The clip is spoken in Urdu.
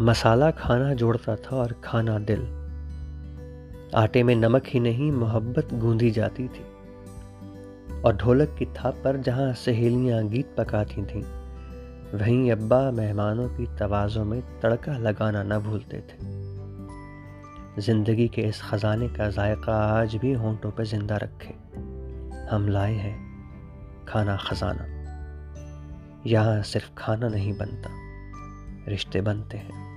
مسالہ کھانا جوڑتا تھا اور کھانا دل۔ آٹے میں نمک ہی نہیں، محبت گوندھی جاتی تھی۔ اور ڈھولک کی تھاپ پر جہاں سہیلیاں گیت پکاتی تھیں، وہیں ابا مہمانوں کی توازوں میں تڑکا لگانا نہ بھولتے تھے۔ زندگی کے اس خزانے کا ذائقہ آج بھی ہونٹوں پہ زندہ رکھے۔ ہم لائے ہیں کھانا خزانہ۔ یہاں صرف کھانا نہیں بنتا، رشتے بنتے ہیں۔